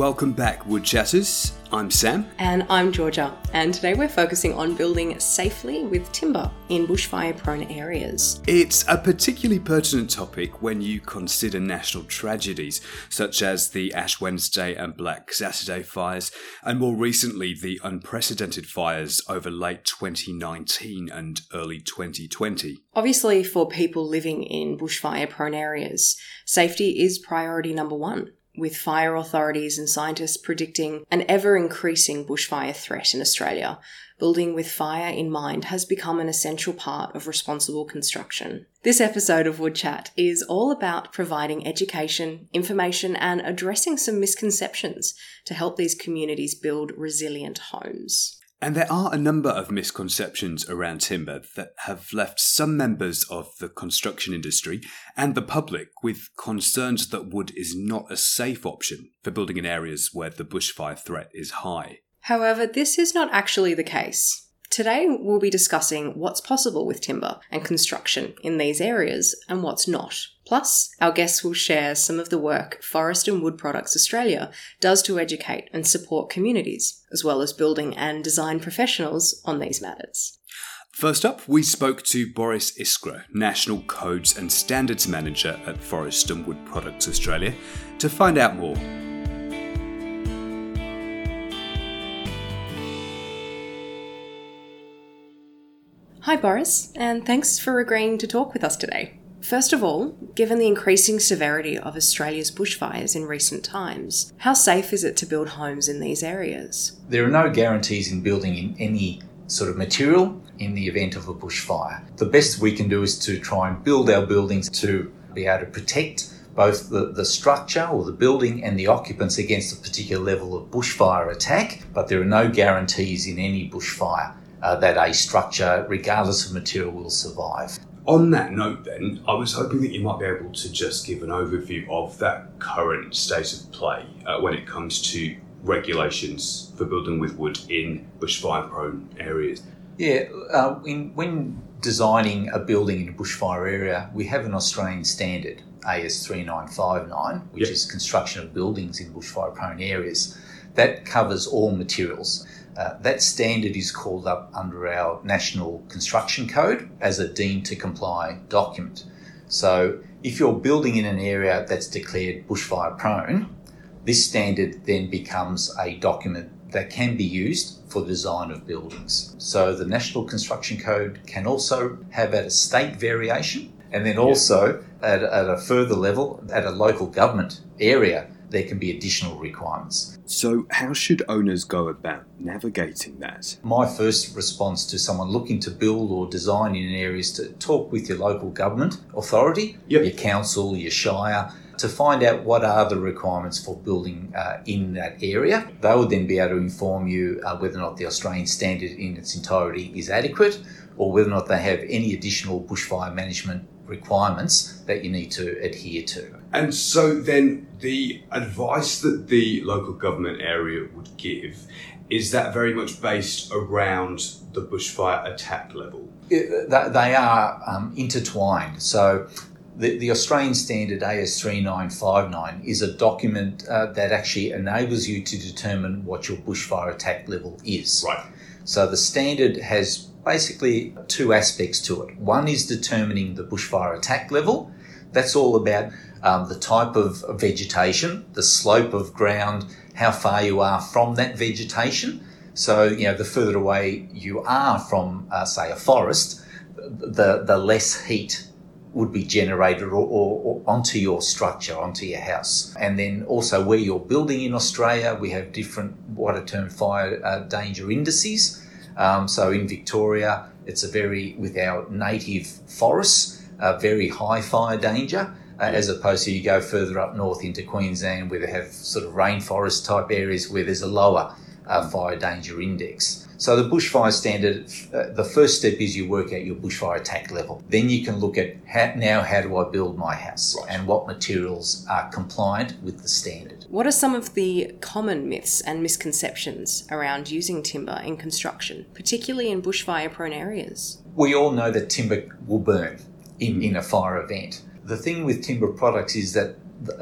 Welcome back, Wood Chatters. I'm Sam. And I'm Georgia. And today we're focusing on building safely with timber in bushfire prone areas. It's a particularly pertinent topic when you consider national tragedies such as the Ash Wednesday and Black Saturday fires, and more recently the unprecedented fires over late 2019 and early 2020. Obviously, for people living in bushfire prone areas, safety is priority number one with fire authorities and scientists predicting an ever increasing bushfire threat in Australia, building with fire in mind has become an essential part of responsible construction. This episode of Wood Chat is all about providing education, information, and addressing some misconceptions to help these communities build resilient homes. And there are a number of misconceptions around timber that have left some members of the construction industry and the public with concerns that wood is not a safe option for building in areas where the bushfire threat is high. However, this is not actually the case. Today, we'll be discussing what's possible with timber and construction in these areas and what's not. Plus, our guests will share some of the work Forest and Wood Products Australia does to educate and support communities, as well as building and design professionals on these matters. First up, we spoke to Boris Iskra, National Codes and Standards Manager at Forest and Wood Products Australia, to find out more. Hi, Boris, and thanks for agreeing to talk with us today. First of all, given the increasing severity of Australia's bushfires in recent times, how safe is it to build homes in these areas? There are no guarantees in building in any sort of material in the event of a bushfire. The best we can do is to try and build our buildings to be able to protect both the, the structure or the building and the occupants against a particular level of bushfire attack, but there are no guarantees in any bushfire uh, that a structure, regardless of material, will survive. On that note, then, I was hoping that you might be able to just give an overview of that current state of play uh, when it comes to regulations for building with wood in bushfire prone areas. Yeah, uh, in, when designing a building in a bushfire area, we have an Australian standard, AS 3959, which yep. is construction of buildings in bushfire prone areas. That covers all materials. Uh, that standard is called up under our National Construction Code as a deemed to comply document. So if you're building in an area that's declared bushfire prone, this standard then becomes a document that can be used for the design of buildings. So the National Construction Code can also have at a state variation and then also at, at a further level at a local government area there can be additional requirements. So, how should owners go about navigating that? My first response to someone looking to build or design in an area is to talk with your local government authority, yep. your council, your shire, to find out what are the requirements for building uh, in that area. They would then be able to inform you uh, whether or not the Australian standard in its entirety is adequate or whether or not they have any additional bushfire management requirements that you need to adhere to. And so then the advice that the local government area would give is that very much based around the bushfire attack level? they are um, intertwined. So the, the, Australian standard AS3959 is a document uh, that actually enables you to determine what your bushfire attack level is. Right. So the standard has basically two aspects to it. One is determining the bushfire attack level. That's all about um, the type of vegetation, the slope of ground, how far you are from that vegetation. So, you know, the further away you are from, uh, say, a forest, the, the less heat would be generated or, or, or, onto your structure, onto your house. And then also where you're building in Australia, we have different what are termed fire uh, danger indices. Um, so in Victoria, it's a very, with our native forests, a very high fire danger uh, as opposed to you go further up north into Queensland where they have sort of rainforest type areas where there's a lower uh, fire danger index. So the bushfire standard, uh, the first step is you work out your bushfire attack level. Then you can look at how, now how do I build my house right. and what materials are compliant with the standard. What are some of the common myths and misconceptions around using timber in construction, particularly in bushfire prone areas? We all know that timber will burn in, in a fire event the thing with timber products is that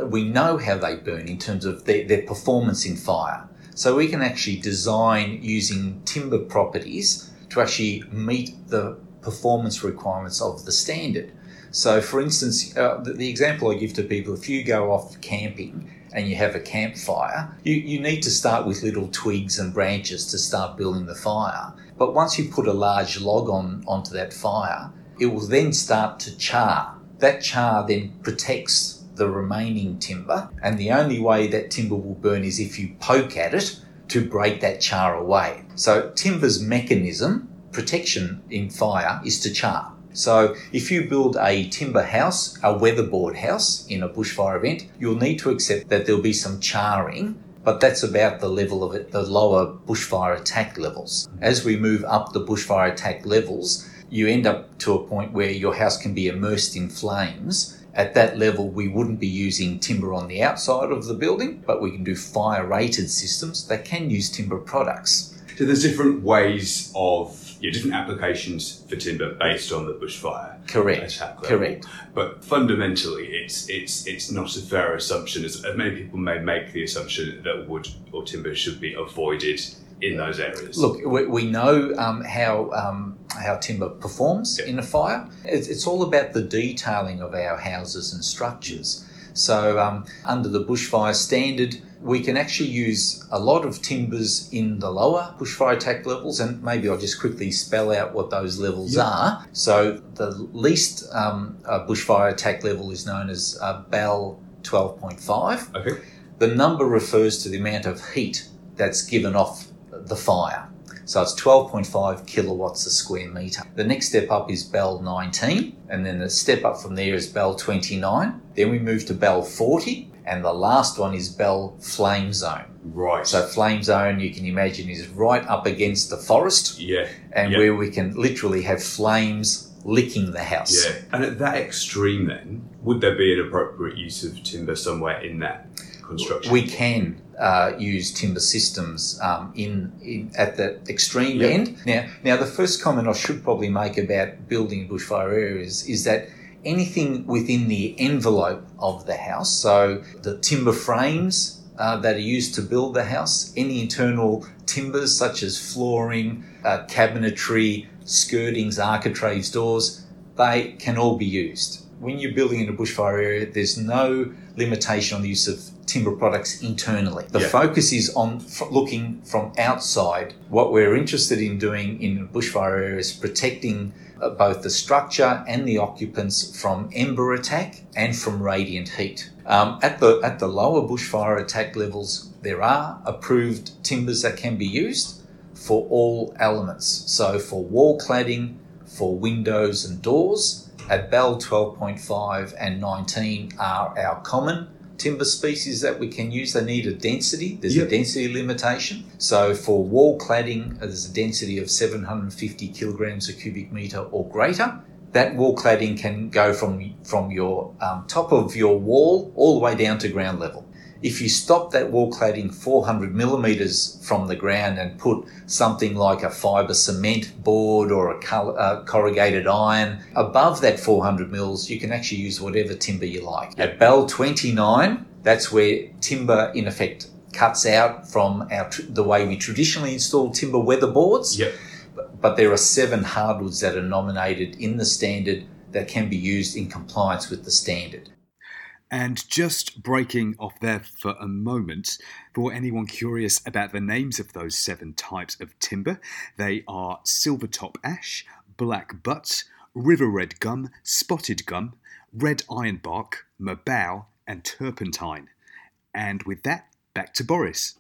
we know how they burn in terms of their, their performance in fire. So we can actually design using timber properties to actually meet the performance requirements of the standard. So, for instance, uh, the, the, example I give to people if you go off camping and you have a campfire, you, you need to start with little twigs and branches to start building the fire. But once you put a large log on onto that fire, it will then start to char. That char then protects the remaining timber, and the only way that timber will burn is if you poke at it to break that char away. So, timber's mechanism, protection in fire, is to char. So if you build a timber house, a weatherboard house in a bushfire event, you'll need to accept that there'll be some charring but that's about the level of it, the lower bushfire attack levels. As we move up the bushfire attack levels, you end up to a point where your house can be immersed in flames. At that level, we wouldn't be using timber on the outside of the building, but we can do fire rated systems that can use timber products. So there's different ways of yeah, different applications for timber based on the bushfire. Correct. Correct. But fundamentally, it's it's it's not a fair assumption, as many people may make the assumption that wood or timber should be avoided in those areas. Look, we, we know um, how um, how timber performs in a fire. It's, it's, all about the detailing of our houses and structures. So, um, under the bushfire standard, we can actually use a lot of timbers in the lower bushfire attack levels, and maybe I'll just quickly spell out what those levels are. So, the least um, uh, bushfire attack level is known as uh, BAL 12.5. Okay. The number refers to the amount of heat that's given off the fire. So it's 12.5 kilowatts a square metre. The next step up is BAL 19, and then the step up from there is BAL 29. Then we move to BAL 40, and the last one is BAL Flame Zone. Right. So Flame Zone, you can imagine, is right up against the forest. Yeah. And yeah. where we can literally have flames licking the house. Yeah. And at that extreme, then, would there be an appropriate use of timber somewhere in that construction? We can uh, use timber systems um, in, in, at the extreme yep. end. Now, now the first comment I should probably make about building bushfire areas is that anything within the envelope of the house, so the timber frames uh, that are used to build the house, any internal timbers such as flooring, uh, cabinetry, skirtings, architraves, doors, they can all be used. When you're building in a bushfire area, there's no limitation on the use of timber products internally. The yeah. focus is on f- looking from outside. What we're interested in doing in a bushfire area is protecting uh, both the structure and the occupants from ember attack and from radiant heat. Um, at the at the lower bushfire attack levels, there are approved timbers that can be used for all elements. So for wall cladding, for windows and doors, at BAL 12.5 and 19 are our common timber species that we can use, they need a density. There's yep. a density limitation. So for wall cladding, there's a density of 750 kilograms a cubic meter or greater. That wall cladding can go from from your um, top of your wall all the way down to ground level. If you stop that wall cladding 400 millimeters from the ground and put something like a fiber cement board or a uh, corrugated iron above that 400 mils, you can actually use whatever timber you like. At BAL 29, that's where timber in effect cuts out from our the way we traditionally install timber weatherboards. Yep. But there are seven hardwoods that are nominated in the standard that can be used in compliance with the standard. And just breaking off there for a moment, for anyone curious about the names of those seven types of timber, they are silvertop ash, blackbutt, river red gum, spotted gum, red ironbark, merbau, and turpentine. And with that, back to Boris.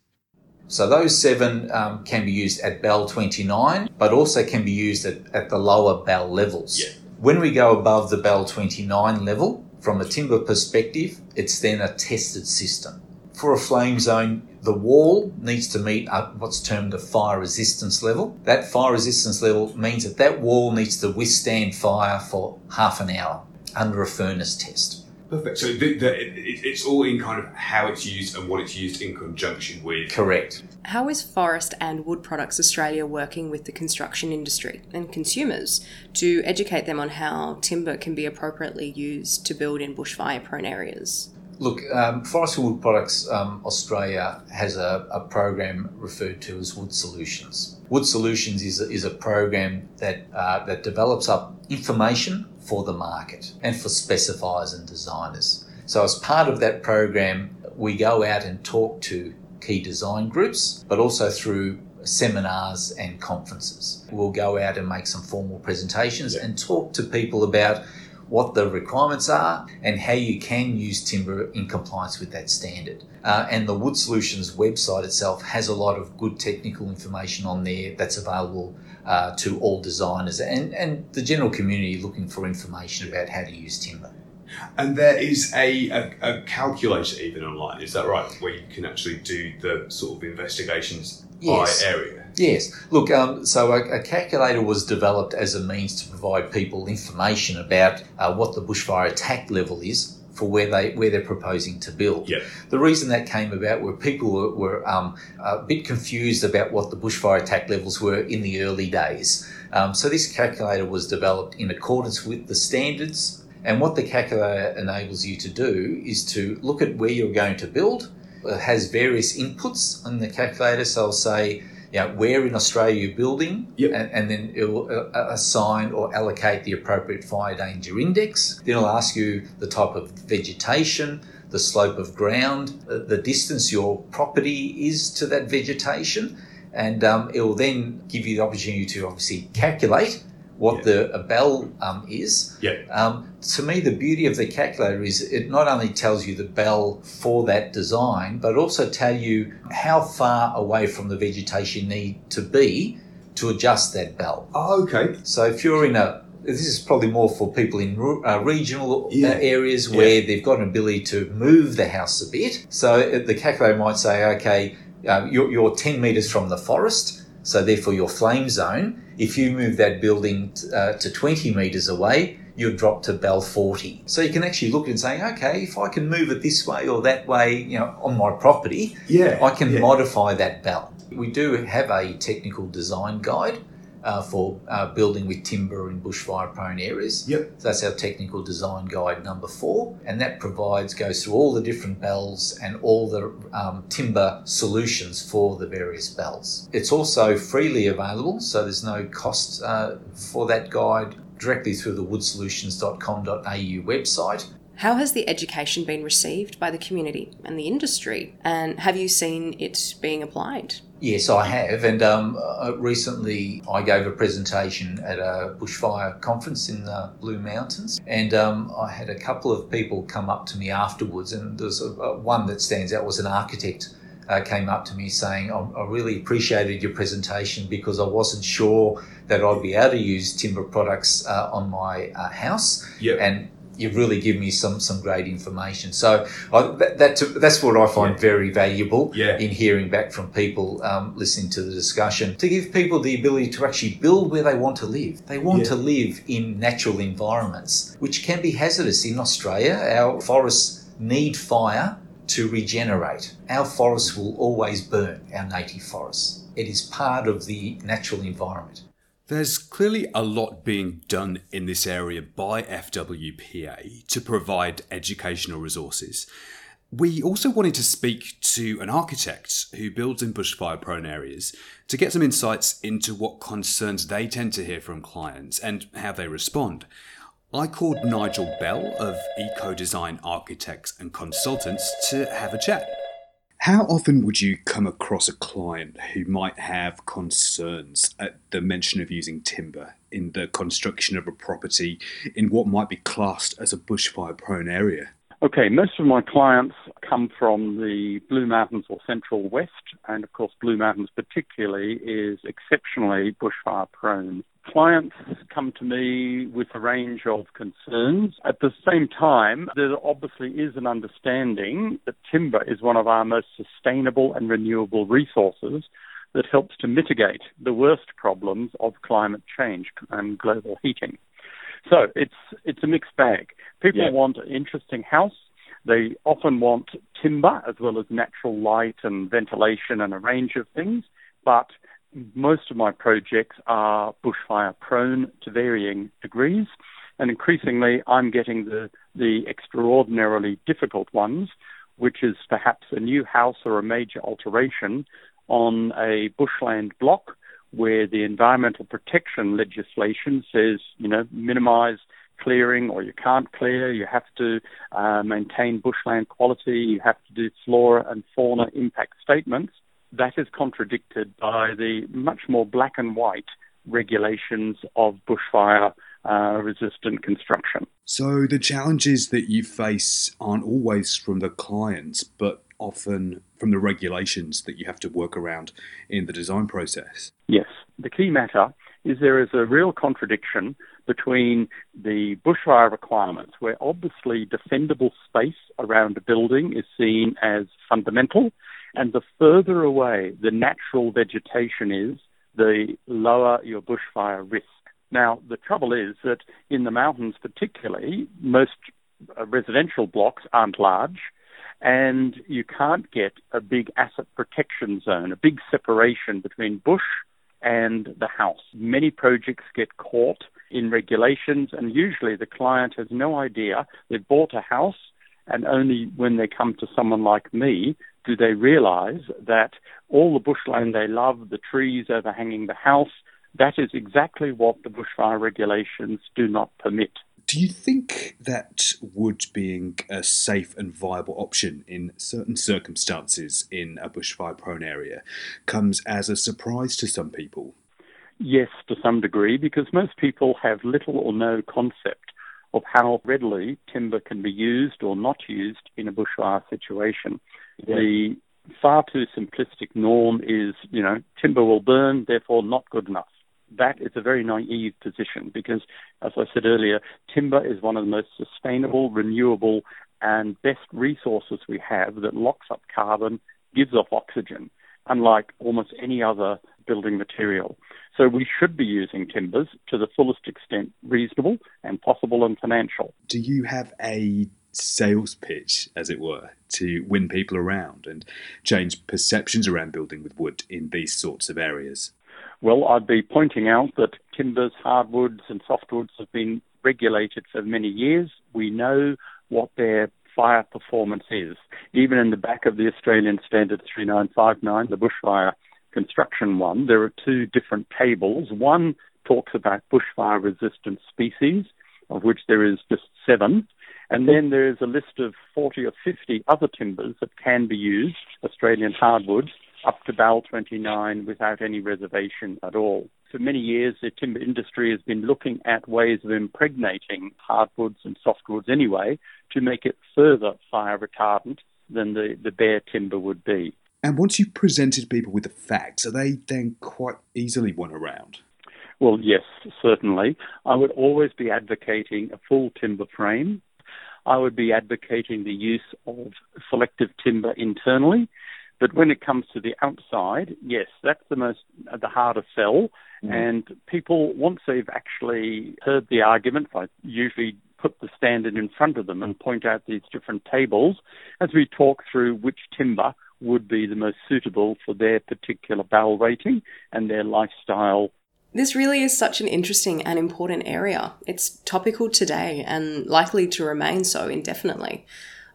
So those seven um, can be used at BAL 29, but also can be used at, at the lower BAL levels. Yeah. When we go above the BAL 29 level, from a timber perspective, it's then a tested system. For a flame zone, the wall needs to meet what's termed a fire resistance level. That fire resistance level means that that wall needs to withstand fire for half an hour under a furnace test. Perfect. So the, the, it, it's all in kind of how it's used and what it's used in conjunction with. Correct. How is Forest and Wood Products Australia working with the construction industry and consumers to educate them on how timber can be appropriately used to build in bushfire prone areas? Look, um, Forest and Wood Products um, Australia has a, a, program referred to as Wood Solutions. Wood Solutions is a, is a program that uh, that develops up information for the market and for specifiers and designers. So, as part of that program, we go out and talk to key design groups, but also through seminars and conferences. We'll go out and make some formal presentations yeah. and talk to people about what the requirements are and how you can use timber in compliance with that standard. Uh, and the Wood Solutions website itself has a lot of good technical information on there that's available uh, to all designers and, and the general community looking for information about how to use timber. And there is a, a, a, calculator even online, is that right? Where you can actually do the sort of investigations yes. by area? Yes. Look, um, so a, a, calculator was developed as a means to provide people information about uh, what the bushfire attack level is for where they where they're proposing to build. Yep. The reason that came about were people were, were um, a bit confused about what the bushfire attack levels were in the early days. Um, so this calculator was developed in accordance with the standards. And what the calculator enables you to do is to look at where you're going to build. Has various inputs on the calculator. So I'll say you know, where in Australia you're building, yep. and, and, then it will uh, assign or allocate the appropriate fire danger index. Then it'll ask you the type of vegetation, the slope of ground, uh, the distance your property is to that vegetation, and um, it will then give you the opportunity to obviously calculate what the a BAL um, is. Yeah. Um, to me, the beauty of the calculator is it not only tells you the BAL for that design, but also tell you how far away from the vegetation you need to be to adjust that BAL. Oh, okay. So if you're in a this is probably more for people in uh, regional uh, yeah. areas where yeah. they've got an ability to move the house a bit. So the calculator might say, okay, uh, you're, you're 10 metres from the forest, so therefore your flame zone if you move that building uh, to 20 metres away, you'll drop to BAL 40. So you can actually look and say, okay, if I can move it this way or that way, you know, on my property, yeah, I can yeah. modify that BAL. We do have a technical design guide uh, for uh, building with timber in bushfire prone areas. Yep. So that's our technical design guide number four. And that provides, goes through all the different BALs and all the um, timber solutions for the various BALs. It's also freely available, so there's no cost uh, for that guide directly through the woodsolutions.com.au website. How has the education been received by the community and the industry? And have you seen it being applied? Yes, I have. And um, uh, recently I gave a presentation at a bushfire conference in the Blue Mountains. And um, I had a couple of people come up to me afterwards. And there's a, a one that stands out was an architect. Uh, came up to me saying, I, I really appreciated your presentation because I wasn't sure that I'd be able to use timber products uh, on my uh, house. Yep. And you've really given me some some great information. So I, that, that, that's what I find yeah. very valuable yeah. in hearing back from people um, listening to the discussion to give people the ability to actually build where they want to live. They want yeah. to live in natural environments, which can be hazardous in Australia. Our forests need fire to regenerate. Our forests will always burn, our native forests. It is part of the natural environment. There's clearly a lot being done in this area by FWPA to provide educational resources. We also wanted to speak to an architect who builds in bushfire prone areas to get some insights into what concerns they tend to hear from clients and how they respond. I called Nigel Bell of Eco Design Architects and Consultants to have a chat. How often would you come across a client who might have concerns at the mention of using timber in the construction of a property in what might be classed as a bushfire prone area? Okay, most of my clients come from the Blue Mountains or Central West, and of course, Blue Mountains particularly is exceptionally bushfire prone clients come to me with a range of concerns. At the same time, there obviously is an understanding that timber is one of our most sustainable and renewable resources that helps to mitigate the worst problems of climate change and global heating. So it's it's a mixed bag. People yeah. want an interesting house. They often want timber as well as natural light and ventilation and a range of things, but most of my projects are bushfire prone to varying degrees. And increasingly, I'm getting the, the extraordinarily difficult ones, which is perhaps a new house or a major alteration on a bushland block where the environmental protection legislation says, you know, minimize clearing or you can't clear, you have to uh, maintain bushland quality, you have to do flora and fauna impact statements. That is contradicted by the much more black and white regulations of bushfire uh, resistant construction. So the challenges that you face aren't always from the clients, but often from the regulations that you have to work around in the design process. Yes. The key matter is there is a real contradiction between the bushfire requirements, where obviously defendable space around a building is seen as fundamental, and the further away the natural vegetation is, the lower your bushfire risk. Now, the trouble is that in the mountains, particularly, most residential blocks aren't large, and you can't get a big asset protection zone, a big separation between bush and the house. Many projects get caught in regulations, and usually the client has no idea. They've bought a house, and only when they come to someone like me do they realize that all the bushland they love, the trees overhanging the house, that is exactly what the bushfire regulations do not permit. Do you think that wood being a safe and viable option in certain circumstances in a bushfire prone area comes as a surprise to some people? Yes, to some degree, because most people have little or no concept of how readily timber can be used or not used in a bushfire situation. Yeah. The far too simplistic norm is, you know, timber will burn, therefore not good enough that is a very naive position because, as I said earlier, timber is one of the most sustainable, renewable, and best resources we have that locks up carbon, gives off oxygen, unlike almost any other building material. So we should be using timbers to the fullest extent reasonable and possible and financial. Do you have a sales pitch, as it were, to win people around and change perceptions around building with wood in these sorts of areas? Well, I'd be pointing out that timbers, hardwoods, and softwoods have been regulated for many years. We know what their fire performance is. Even in the back of the Australian Standard 3959, the bushfire construction one, there are two different tables. One talks about bushfire resistant species, of which there is just seven. And then there is a list of 40 or 50 other timbers that can be used, Australian hardwoods, up to BAL 29 without any reservation at all. For many years, the timber industry has been looking at ways of impregnating hardwoods and softwoods anyway to make it further fire retardant than the, the bare timber would be. And once you've presented people with the facts, are they then quite easily won around? Well, yes, certainly. I would always be advocating a full timber frame. I would be advocating the use of selective timber internally but when it comes to the outside, yes, that's the most the harder sell. Mm. And people, once they've actually heard the argument, I usually put the standard in front of them and point out these different tables as we talk through which timber would be the most suitable for their particular BAL rating and their lifestyle. This really is such an interesting and important area. It's topical today and likely to remain so indefinitely.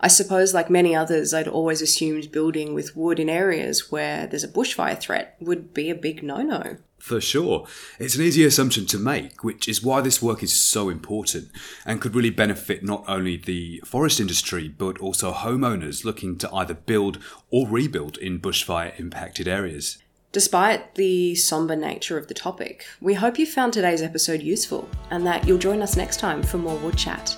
I suppose, like many others, I'd always assumed building with wood in areas where there's a bushfire threat would be a big no no. For sure. It's an easy assumption to make, which is why this work is so important and could really benefit not only the forest industry, but also homeowners looking to either build or rebuild in bushfire impacted areas. Despite the somber nature of the topic, we hope you found today's episode useful and that you'll join us next time for more Wood Chat.